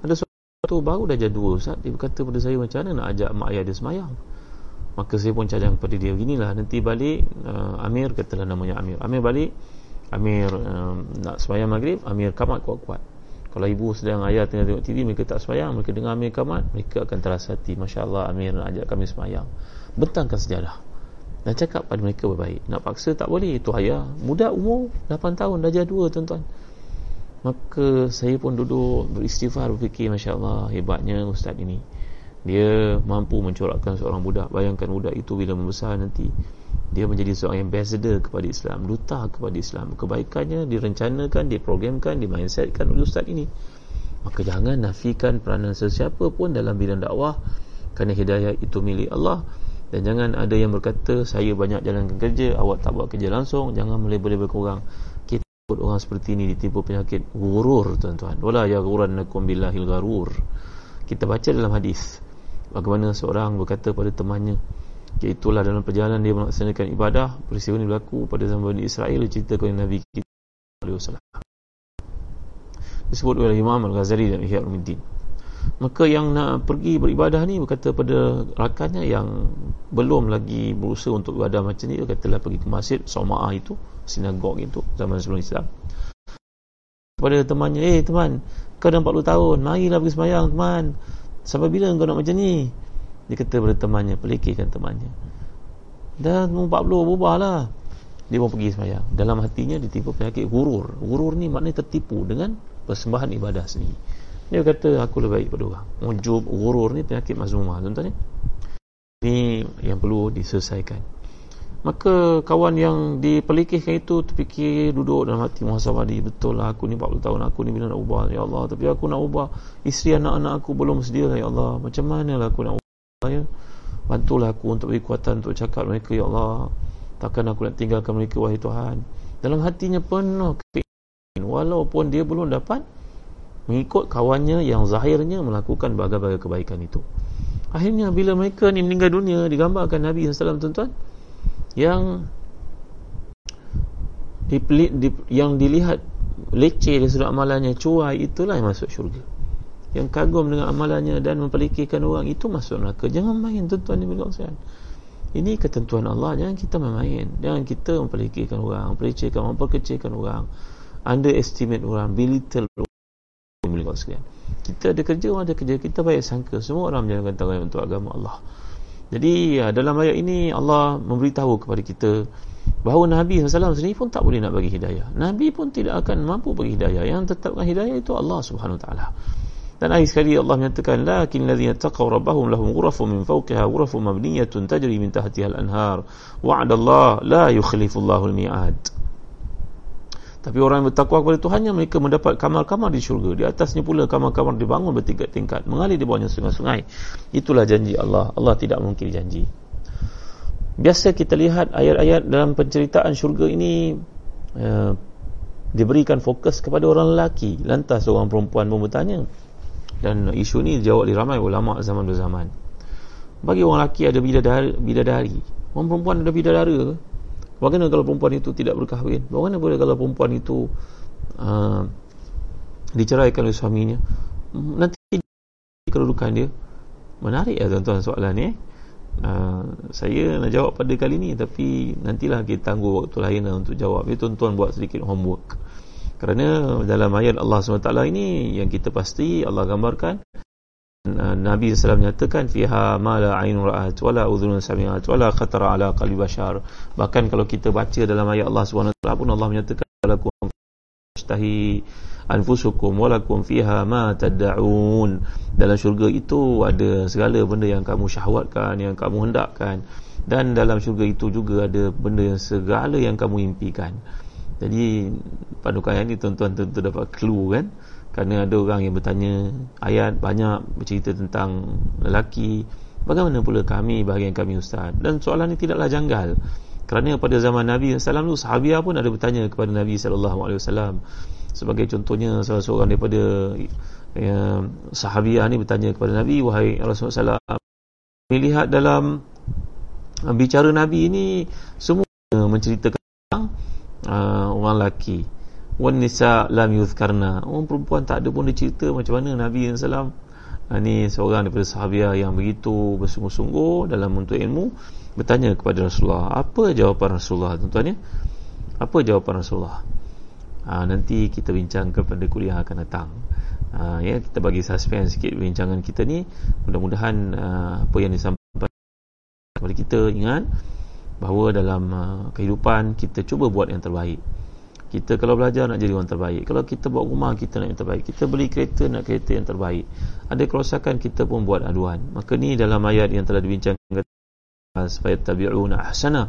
Ada sesuatu baru dah jadi dua Ustaz. Dia berkata pada saya macam mana nak ajak mak ayah dia semayang? Maka saya pun cadang kepada dia beginilah nanti balik uh, Amir katalah namanya Amir. Amir balik Amir um, nak semayang maghrib Amir kamat kuat-kuat. Kalau ibu sedang ayah tengah tengok TV mereka tak semayang mereka dengar Amir kamat mereka akan terasa hati Masya Allah Amir nak ajak kami semayang bentangkan sejarah. Dan cakap pada mereka berbaik. Nak paksa tak boleh itu ayah muda umur 8 tahun dah jadi dua tuan-tuan. Maka saya pun duduk beristighfar berfikir Masya Allah hebatnya ustaz ini. Dia mampu mencorakkan seorang budak. Bayangkan budak itu bila membesar nanti dia menjadi seorang ambassador kepada Islam duta kepada Islam. Kebaikannya direncanakan diprogramkan dimindsetkan oleh ustaz ini. Maka jangan nafikan peranan sesiapa pun dalam bidang dakwah kerana hidayah itu milik Allah. Dan jangan ada yang berkata saya banyak jalankan kerja awak tak buat kerja langsung. Jangan melebel-lebel korang kita orang seperti ini ditipu penyakit gurur tuan-tuan. Wala ya ghurrannakum billahil gharur. Kita baca dalam hadis bagaimana seorang berkata pada temannya Iaitulah dalam perjalanan dia melaksanakan ibadah. Peristiwa ini berlaku pada zaman Bani Israel Cerita kepada Nabi kita Disebut oleh Imam Al-Ghazali dan Ihya Al-Middin Maka yang nak pergi beribadah ni Berkata pada rakannya yang Belum lagi berusaha untuk ibadah macam ni Dia katalah pergi ke masjid Soma'ah itu Sinagog itu Zaman sebelum Islam. Kepada temannya Eh teman Kau dah 40 tahun Marilah pergi semayang teman. Sampai bila kau nak macam ni dia kata pada temannya Pelikirkan temannya. Dah 40 berubah lah Dia pun pergi semayang Dalam hatinya ditipu penyakit gurur Gurur ni maknanya tertipu dengan Persembahan ibadah sendiri. Dia kata aku lebih baik pada orang. Ujub, gurur ni penyakit mazmumah Tuan-tuan ni Ini yang perlu diselesaikan. Maka kawan yang dipelikihkan itu terfikir duduk dalam hati muhasabah dia betul lah aku ni 40 tahun aku ni bila nak ubah? Ya Allah tapi aku nak ubah. Isteri anak-anak aku belum sedia lah ya Allah. Macam mana lah aku nak ya bantulah aku untuk beri kuatan untuk cakap mereka ya Allah takkan aku nak tinggalkan mereka wahai Tuhan. Dalam hatinya penuh keinginan walaupun dia belum dapat mengikut kawannya yang zahirnya melakukan bagai-bagai kebaikan itu. Akhirnya bila mereka ni meninggal dunia digambarkan Nabi SAW tuan-tuan yang dipelit, di, yang dilihat leceh dari sudut amalannya cuai itulah yang masuk syurga yang kagum dengan amalannya dan mempelikirkan orang itu masuk neraka. Jangan main tuan-tuan ni bila ini ketentuan Allah. Jangan kita main. Jangan kita mempelikirkan orang mempelicirkan memperkecilkan orang. Underestimate orang belittle orang. Kita ada kerja orang ada kerja. Kita baik sangka. Semua orang menjalankan tanggungjawab untuk agama Allah. Jadi ya, dalam ayat ini Allah memberitahu kepada kita bahawa Nabi SAW sendiri pun tak boleh nak bagi hidayah. Nabi pun tidak akan mampu bagi hidayah. Yang tetapkan hidayah itu Allah Subhanahu Wa Taala dan akhir sekali Allah menyatakan lakin ladzina taqaw rabbahum lahum ghurafun min fawqiha ghurafun mabniyatun tajri min tahtiha al-anhar. Wa'ada Allah la yukhlifu Allahu al-mi'ad. Tapi orang yang bertakwa kepada Tuhannya mereka mendapat kamar-kamar di syurga. Di atasnya pula kamar-kamar dibangun bertingkat-tingkat mengalir di bawahnya sungai-sungai. Itulah janji Allah. Allah tidak mungkin janji. Biasa kita lihat ayat-ayat dalam penceritaan syurga ini uh, diberikan fokus kepada orang lelaki. Lantas orang perempuan pun bertanya dan isu ni dijawab oleh ramai ulama zaman berzaman bagi orang lelaki ada bidadari, bidadari. Orang perempuan ada bidadara. Ke bagaimana kalau perempuan itu tidak berkahwin? Bagaimana boleh kalau perempuan itu uh, diceraikan oleh suaminya? Nanti kedudukan dia. Menarik ya tuan-tuan soalan ni eh? Uh, saya nak jawab pada kali ni tapi nantilah kita tangguh waktu lain lah untuk jawab. Ya, tuan-tuan buat sedikit homework kerana dalam ayat Allah SWT ini yang kita pasti Allah gambarkan Nabi SAW menyatakan fiha ma la ainu ra'at wala udhunun sami'at wala khatara ala qalbi bashar. Bahkan kalau kita baca dalam ayat Allah SWT pun Allah menyatakan lakum ashtahi anfusukum walakum fiha ma tad'un. Dalam syurga itu ada segala benda yang kamu syahwatkan yang kamu hendakkan. Dan dalam syurga itu juga ada benda yang segala yang kamu impikan jadi padukan ayat ni tuan-tuan tentu dapat clue kan? Kerana ada orang yang bertanya ayat banyak bercerita tentang lelaki. Bagaimana pula kami bahagian kami ustaz? Dan soalan ini tidaklah janggal. Kerana pada zaman Nabi SAW tu sahabiah pun ada bertanya kepada Nabi SAW sebagai contohnya salah seorang daripada ya, sahabiah ni bertanya kepada Nabi wahai Rasulullah SAW melihat dalam bicara Nabi ini semua menceritakan uh, orang lelaki. Wan nisa lam yuzkarna. Orang perempuan tak ada pun dia cerita macam mana Nabi SAW uh, ni seorang daripada sahabiah yang begitu bersungguh-sungguh dalam untuk ilmu bertanya kepada Rasulullah apa jawapan Rasulullah tuan-tuan ya? Apa jawapan Rasulullah? Uh, nanti kita bincangkan pada kuliah akan datang. Uh, ya kita bagi suspense sikit bincangan kita ni. Mudah-mudahan uh, apa yang disampaikan kepada kita ingat bahawa dalam uh, kehidupan kita cuba buat yang terbaik. Kita kalau belajar nak jadi orang terbaik. Kalau kita buat rumah kita nak yang terbaik. Kita beli kereta nak kereta yang terbaik. Ada kerosakan kita pun buat aduan. Maka ni dalam ayat yang telah dibincangkan supaya tabi'una ahsana.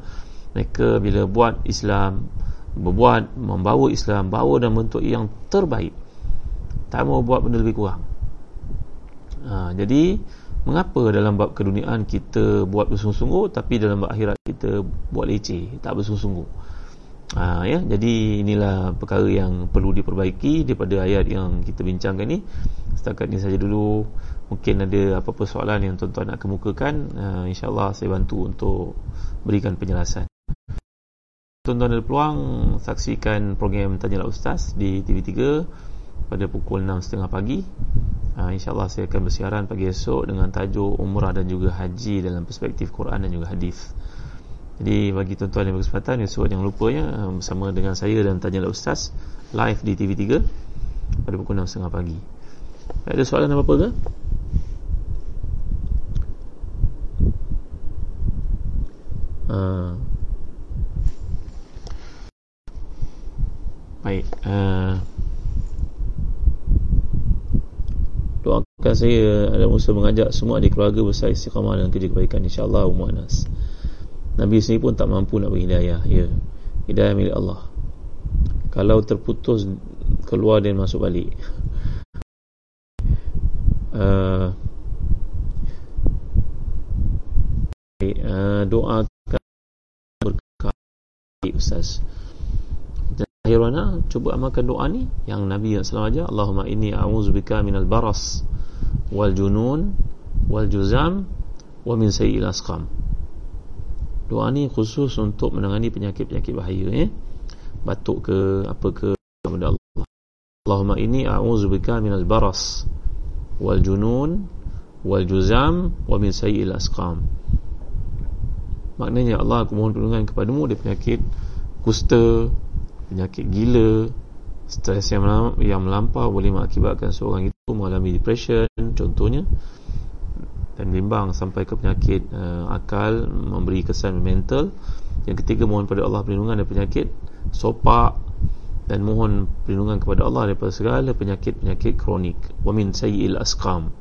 Mereka bila buat Islam berbuat membawa Islam bawa dalam bentuk yang terbaik. Tak mau buat benda lebih kurang. Ha, jadi mengapa dalam bab keduniaan kita buat bersungguh-sungguh tapi dalam bab akhirat kita buat leceh tak bersungguh-sungguh? Ha, ya jadi inilah perkara yang perlu diperbaiki daripada ayat yang kita bincangkan ni. Setakat ni saja dulu mungkin ada apa-apa soalan yang tuan-tuan nak kemukakan uh, insyaAllah saya bantu untuk berikan penjelasan. Tuan-tuan ada peluang saksikan program Tanyalah Ustaz di TV3 pada pukul 6.30 pagi uh, insyaAllah saya akan bersiaran pagi esok dengan tajuk umrah dan juga haji dalam perspektif Quran dan juga hadis. jadi bagi tuan-tuan yang berkesempatan esok jangan lupa ya bersama dengan saya dan Tanyalah Ustaz live di TV3 pada pukul 6.30 pagi ada soalan apa-apa ke? Uh, baik uh, doakan saya ada musa mengajak semua di keluarga besar istiqamah dan kerja kebaikan insyaAllah umar nas Nabi sendiri pun tak mampu nak beri hidayah ya. hidayah milik Allah. Kalau terputus keluar dan masuk balik. Uh, uh, doa Ustaz. Dan cuba amalkan doa ni yang Nabi SAW aja Allahumma inni a'udzubika minal baras wal junun wal juzam wa min sayyi'il asqam. Doa ni khusus untuk menangani penyakit-penyakit bahaya eh? batuk ke apa ke kepada Allah. Allahumma inni a'udzubika minal baras wal junun wal juzam wa min sayyi'il asqam. Maknanya Allah aku mohon perlindungan kepadamu dari penyakit kusta, penyakit gila, stres yang, melam- yang melampau boleh mengakibatkan seorang mengalami depression contohnya. Dan bimbang sampai ke penyakit uh, akal memberi kesan mental. Yang ketiga mohon kepada Allah perlindungan dari penyakit sopak. Dan mohon perlindungan kepada Allah daripada segala penyakit-penyakit kronik. Wa min sayyi'il asqam.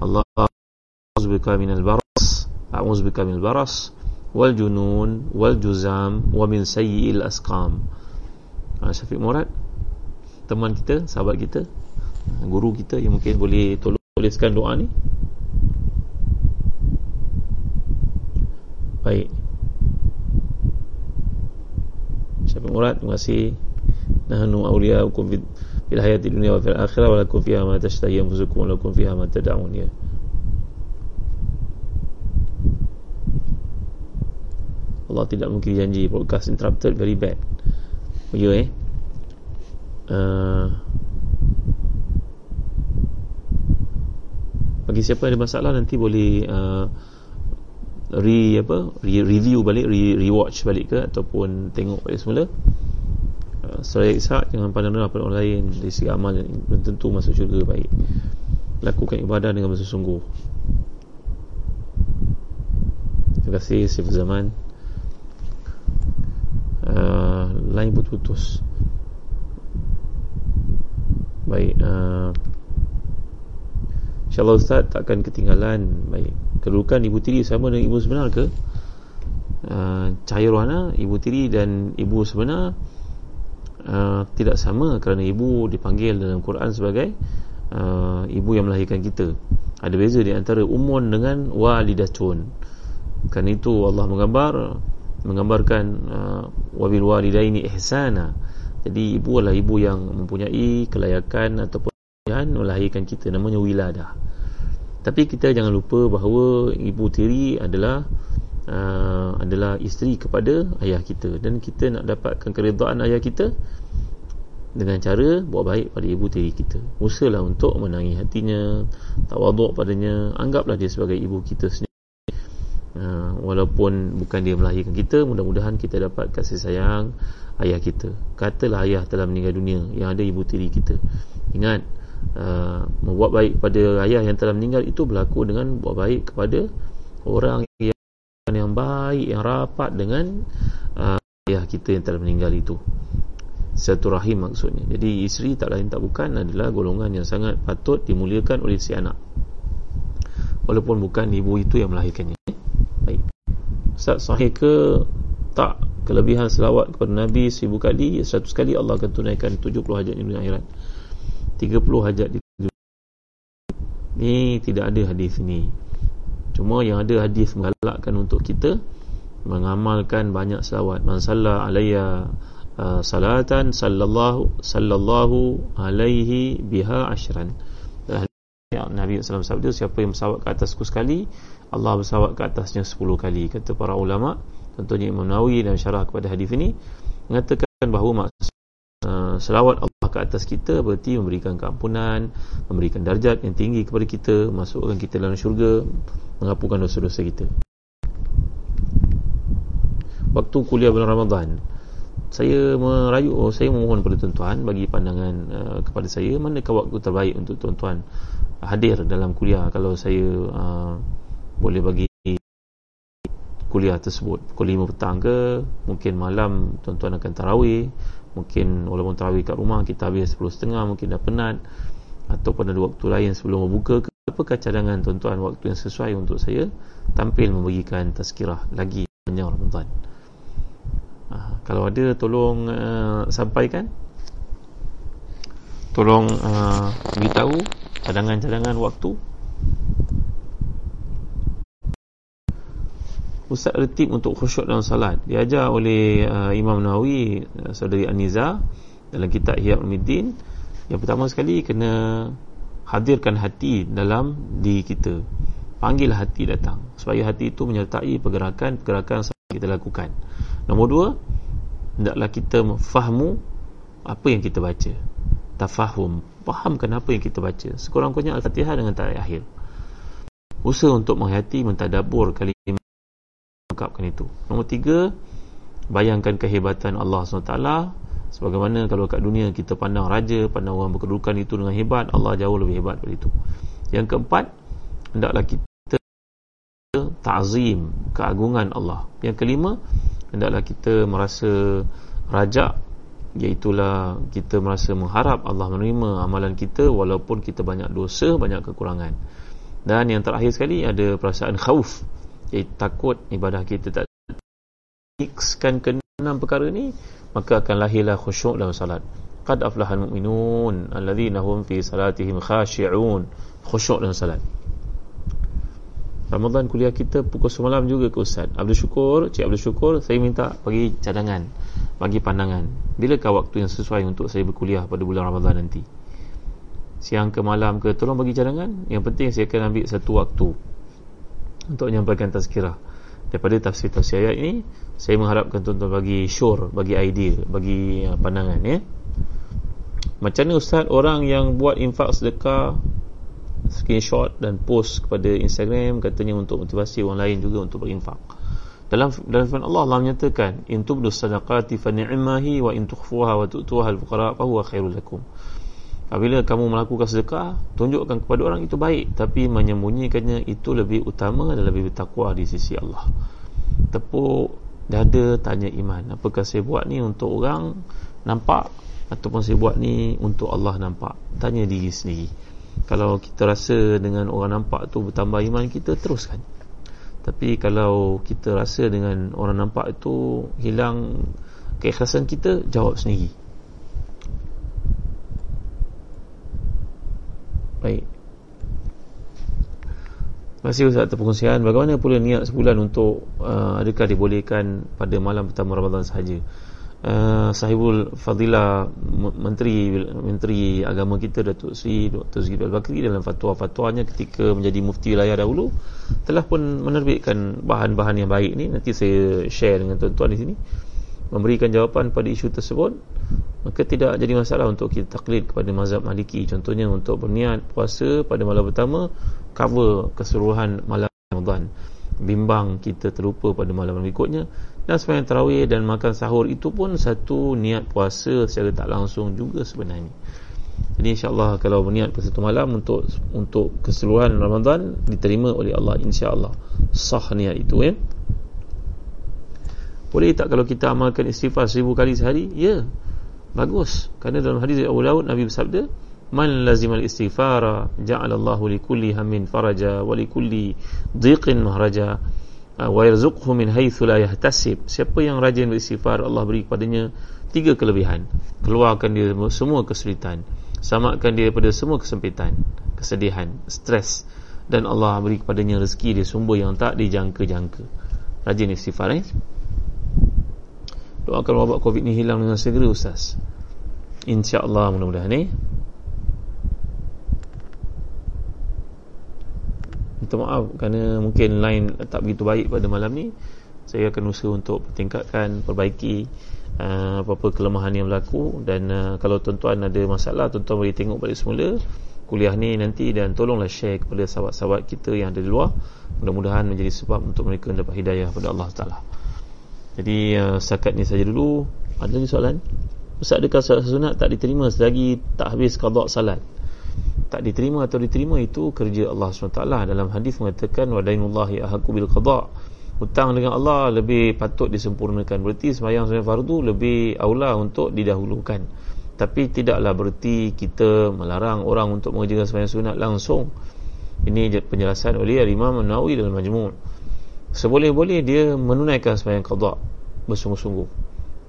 Allah a'udzubika minal baras. A'udzubika minal baras. Wal junun wal juzam wa min sayyi'il asqam. Ha, Syafiq Murad teman kita sahabat kita guru kita yang mungkin boleh tolong tuliskan doa ni. Baik. Syafiq Murad terima kasih. Nahnu awliya'ukum fil hayati dunia wa fil akhirah wa lakum fiha ma tashtahi anfusukum wa lakum fiha ma tad'un. Ya. Allah tidak mungkin janji broadcast interrupted very bad. Oh, ya eh. Uh, bagi siapa yang ada masalah nanti boleh uh, re apa re, review balik re, rewatch balik ke ataupun tengok balik semula. Uh, Surah Ishak jangan pandang apa orang lain. Dari segi amal belum tentu masuk syurga baik. Lakukan ibadah dengan bersungguh terima kasih Sifat Zaman. Uh, lain putus-putus. Baik uh, insyaAllah Ustaz takkan ketinggalan. Baik. Kedudukan ibu tiri sama dengan ibu sebenar ke? Uh, cahaya rohana ibu tiri dan ibu sebenar uh, tidak sama kerana ibu dipanggil dalam Quran sebagai uh, ibu yang melahirkan kita. Ada beza di antara umun dengan walidatun kerana itu Allah menggambar menggambarkan uh, wabil walidaini ihsana. Jadi ibu adalah ibu yang mempunyai kelayakan ataupun yang melahirkan kita namanya wiladah. Tapi kita jangan lupa bahawa ibu tiri adalah uh, adalah isteri kepada ayah kita. Dan kita nak dapatkan keredaan ayah kita dengan cara buat baik pada ibu tiri kita. Usahalah untuk menangi hatinya tawaduk padanya anggaplah dia sebagai ibu kita sendiri. Ha, walaupun bukan dia melahirkan kita mudah-mudahan kita dapat kasih sayang ayah kita. Katalah ayah telah meninggal dunia yang ada ibu tiri kita. Ingat uh, membuat baik pada ayah yang telah meninggal itu berlaku dengan buat baik kepada orang yang yang baik yang rapat dengan uh, ayah kita yang telah meninggal itu. Satu rahim maksudnya. Jadi isteri tak lain tak bukan adalah golongan yang sangat patut dimuliakan oleh si anak. Walaupun bukan ibu itu yang melahirkannya. Baik. Ustaz sahih ke tak kelebihan selawat kepada Nabi seribu kali? Seratus kali Allah akan tunaikan tujuh puluh hajat di dunia akhirat tiga puluh hajat di dunia ni tidak ada hadis ni. Cuma yang ada hadis menggalakkan untuk kita mengamalkan banyak selawat. Man salla alayya uh, salatan sallallahu sallallahu alaihi biha ashran. Nabi SAW sabda siapa yang bersawat ke atasku sekali Allah bersawat ke atasnya 10 kali kata para ulama. Contohnya Imam Nawawi dan syarah kepada hadis ini mengatakan bahawa maksud uh, selawat Allah ke atas kita berarti memberikan keampunan memberikan darjat yang tinggi kepada kita masukkan kita dalam syurga menghapuskan dosa-dosa kita. Waktu kuliah bulan Ramadan saya merayu oh, saya memohon kepada tuan-tuan bagi pandangan uh, kepada saya manakah waktu terbaik untuk tuan-tuan hadir dalam kuliah kalau saya uh, boleh bagi kuliah tersebut. Pukul 5 petang ke mungkin malam tuan-tuan akan tarawih mungkin walaupun tarawih kat rumah kita habis 10.30 mungkin dah penat. Atau pada waktu lain sebelum berbuka ke apakah cadangan tuan-tuan waktu yang sesuai untuk saya tampil membagikan tazkirah lagi banyak Ramadan? Ha, kalau ada tolong uh, sampaikan. Tolong uh, beritahu cadangan-cadangan waktu Ustaz ada tip untuk khusyuk dalam salat. Diajar oleh uh, Imam Nawawi uh, saudari Aniza dalam kitab Hiyab Al-Middin yang pertama sekali kena hadirkan hati dalam diri kita. Panggil hati datang supaya hati itu menyertai pergerakan-pergerakan yang kita lakukan. Nombor dua Hendaklah kita fahamu Apa yang kita baca. Tafahum Fahamkan apa yang kita baca. Sekurang-kurangnya Al-Fatihah dengan tarikh akhir Usaha untuk menghayati Mentadabur kalimat Mengungkapkan itu. Nombor tiga Bayangkan kehebatan Allah SWT. Sebagaimana kalau kat dunia kita pandang raja Pandang orang berkedudukan itu dengan hebat Allah jauh lebih hebat daripada itu. Yang keempat Hendaklah kita Ta'zim Keagungan Allah. Yang kelima hendaklah kita merasa rajak iaitulah kita merasa mengharap Allah menerima amalan kita walaupun kita banyak dosa banyak kekurangan. Dan yang terakhir sekali ada perasaan khauf iaitu takut ibadah kita tak mixkan ke enam perkara ni maka akan lahirlah khusyuk dalam salat. Qad aflahal mu'minun alladhina hum fi salatihim khashi'un. Khusyuk dalam salat. Ramadan kuliah kita pukul semalam juga ke Ustaz? Abdul Syukur, Cik Abdul Syukur Saya minta bagi cadangan Bagi pandangan. Bilakah waktu yang sesuai untuk saya berkuliah pada bulan Ramadan nanti? Siang ke malam ke Tolong bagi cadangan. Yang penting saya akan ambil satu waktu Untuk menyampaikan tazkirah. Daripada tafsir-tafsir ayat ini Saya mengharapkan tuan-tuan bagi sure Bagi idea Bagi uh, pandangan ya. Macam mana Ustaz Orang yang buat infak sedekah screenshot dan post kepada Instagram katanya untuk motivasi orang lain juga untuk berinfak. Dalam dalam firman Allah Allah menyatakan in tubdu sadaqati fa ni'mahi wa in tukhfuha wa tu'tuha al-fuqara fa huwa khairul lakum apabila kamu melakukan sedekah tunjukkan kepada orang itu baik tapi menyembunyikannya itu lebih utama dan lebih bertakwa di sisi Allah. Tepuk dada tanya iman. Apakah saya buat ni untuk orang nampak ataupun saya buat ni untuk Allah nampak? Tanya diri sendiri. Kalau kita rasa dengan orang nampak tu bertambah iman kita teruskan. Tapi kalau kita rasa dengan orang nampak itu hilang keikhlasan kita jawab sendiri baik. Kasih Ustaz atas perkongsian. Bagaimana pula niat sebulan untuk uh, Adakah dibolehkan pada malam pertama Ramadan sahaja? Uh, sahibul fadilah menteri menteri agama kita Datuk Sri Dr. Zidul Al-Bakri dalam fatwa-fatwanya ketika menjadi mufti wilayah dahulu telah pun menerbitkan bahan-bahan yang baik ni. Nanti saya share dengan tuan-tuan di sini memberikan jawapan pada isu tersebut maka tidak jadi masalah untuk kita taklid kepada mazhab maliki. Contohnya untuk berniat puasa pada malam pertama cover keseluruhan malam Ramadan. Bimbang kita terlupa pada malam berikutnya. Dan sembahyang tarawih dan makan sahur itu pun satu niat puasa secara tak langsung juga sebenarnya. Jadi insyaAllah kalau berniat pada satu malam untuk untuk keseluruhan Ramadan diterima oleh Allah insyaAllah. Sah niat itu ya boleh tak kalau kita amalkan istighfar seribu kali sehari? Ya. Bagus. Kerana dalam hadis Abu Daud Nabi bersabda man lazimal istighfara ja'alallahu likulli hamin faraja wa likulli dhiqin mahraja uh, wa yarzuqhu min haythu la yahtasib. Siapa yang rajin beristighfar Allah beri kepadanya tiga kelebihan. Keluarkan dia semua kesulitan. Samakan dia daripada semua kesempitan kesedihan stres. Dan Allah beri kepadanya rezeki dia sumber yang tak dijangka-jangka. Rajin istighfar eh doakan wabak covid ni hilang dengan segera ustaz. insya-Allah mudah-mudahan eh? Minta maaf kerana mungkin line tak begitu baik pada malam ni. Saya akan usaha untuk tingkatkan perbaiki uh, apa-apa kelemahan yang berlaku. Dan uh, kalau tuan-tuan ada masalah tuan-tuan boleh tengok balik semula. Kuliah ni nanti dan tolonglah share kepada sahabat-sahabat kita yang ada di luar. Mudah-mudahan menjadi sebab untuk mereka dapat hidayah kepada Allah Ta'ala jadi uh, setakat ni saja dulu. Ada lagi soalan? Ustaz adakah solat sunat tak diterima selagi tak habis qadar salat? Tak diterima atau diterima itu kerja Allah SWT. Dalam hadis mengatakan wadainullahi ahaku bil qadar hutang dengan Allah lebih patut disempurnakan. Berarti sembahyang sunat fardu lebih aula untuk didahulukan. Tapi tidaklah berarti kita melarang orang untuk mengerjakan sembahyang sunat langsung. Ini penjelasan oleh Imam Nawawi dalam Majmu' seboleh-boleh dia menunaikan sembahyang qada bersungguh-sungguh.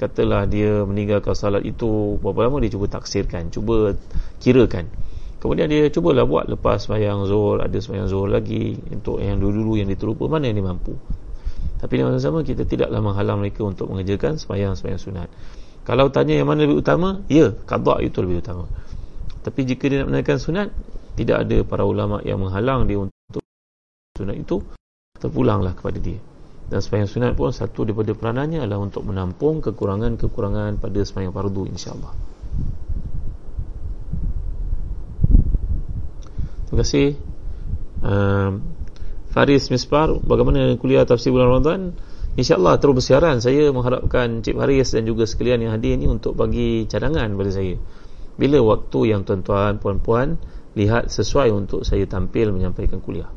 Katalah dia meninggalkan salat itu berapa lama dia cuba taksirkan cuba kirakan. Kemudian dia cubalah buat lepas sembahyang zuhur ada sembahyang zuhur lagi untuk yang dulu-dulu yang diterlupa mana yang dia mampu. Tapi dengan sama kita tidaklah menghalang mereka untuk mengerjakan sembahyang-sembahyang sunat. Kalau tanya yang mana lebih utama ya qada itu lebih utama. Tapi jika dia nak menaikkan sunat tidak ada para ulama yang menghalang dia untuk sunat itu terpulanglah kepada dia dan sembahyang sunat pun satu daripada peranannya adalah untuk menampung kekurangan-kekurangan pada sembahyang fardu insya-Allah. Terima kasih. Um, Faris Mispar bagaimana kuliah tafsir bulan Ramadan? InsyaAllah terus bersiaran. Saya mengharapkan Cik Haris dan juga sekalian yang hadir ini Untuk bagi cadangan pada saya. Bila waktu yang tuan-tuan, puan-puan Lihat sesuai untuk saya tampil menyampaikan kuliah.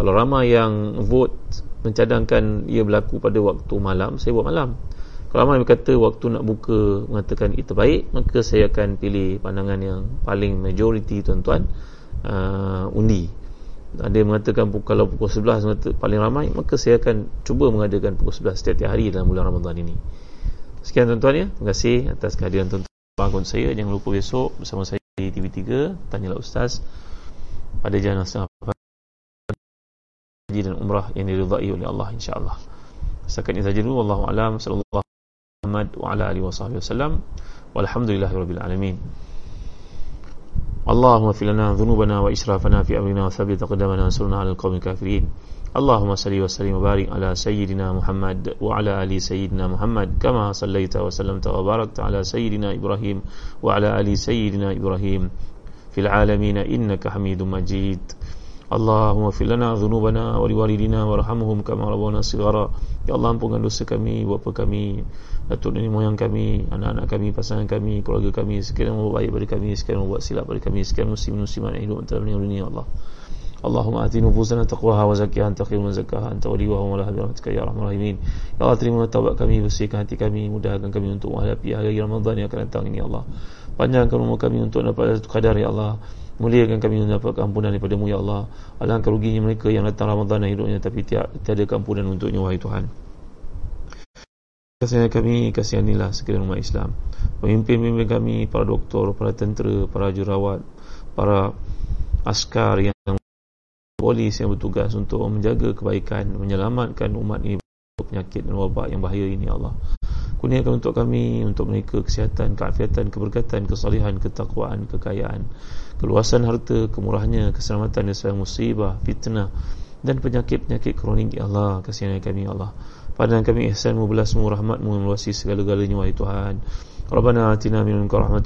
Kalau ramai yang vote Mencadangkan ia berlaku pada waktu malam Saya buat malam. Kalau ramai kata waktu nak buka Mengatakan itu baik Maka saya akan pilih pandangan yang paling majoriti tuan-tuan uh, Undi. Ada yang mengatakan kalau pukul 11 paling ramai maka saya akan cuba mengadakan pukul 11 setiap hari dalam bulan Ramadan ini. Sekian tuan-tuan ya. Terima kasih atas kehadiran tuan-tuan bangun saya. Jangan lupa besok bersama saya di TV3 tanyalah ustaz pada jalan setengah haji dan umrah yang diridai oleh Allah insyaAllah. Setakat ini saja dulu. Wallahu'alam sallallahu Muhammad wa ala alihi wa sahbihi wasallam. Walhamdulillahi rabbil alamin. اللهم اغفر لنا ذنوبنا وإسرافنا في أمرنا وثبت أقدامنا وانصرنا على القوم الكافرين اللهم صل وسلم وبارك على سيدنا محمد وعلى آل سيدنا محمد كما صليت وسلمت وباركت على سيدنا إبراهيم وعلى آل سيدنا إبراهيم في العالمين إنك حميد مجيد Allahumma fil lana dhunubana wa liwalidina warhamhum kama rabbana sighara. Ya Allah ampunkan dosa kami, bapa kami, datuk nenek moyang kami, anak-anak kami, pasangan kami, keluarga kami, sekiranya membuat baik pada kami, sekiranya membuat silap pada kami, sekiranya muslim muslimat hidup antara dunia dunia ya Allah. Allahumma ati nufusana taqwaha wa zakkiha anta khairu man zakkaha anta waliyuha wa mawlaha birahmatika ya arhamar rahimin. Ya Allah terima taubat kami, bersihkan hati kami, mudahkan kami untuk menghadapi hari Ramadan yang akan datang ini ya Allah. Panjangkan umur kami untuk dapat satu kadar ya Allah muliakan kami mendapat ampunan daripada-Mu ya Allah. Alangkah ruginya mereka yang datang Ramadan dan hidupnya tapi tiada, tiada ampunan untuknya wahai Tuhan. Kasihan kami kasihanilah sekalian umat Islam. Pemimpin-pemimpin kami para doktor para tentera para jurawat para askar yang polis yang bertugas untuk menjaga kebaikan menyelamatkan umat ini penyakit dan wabak yang bahaya ini ya Allah. Kurniakan untuk kami untuk mereka kesihatan, keafiatan, keberkatan, kesalihan, ketakwaan, kekayaan, keluasan harta, kemurahannya, keselamatan dan sayang musibah, fitnah dan penyakit-penyakit kronik. Ya Allah kasihan kami ya Allah. Padahal kami ihsanmu belasmu rahmatmu meluasi segala-galanya wahai Tuhan. Rabbana atina min rahmatullah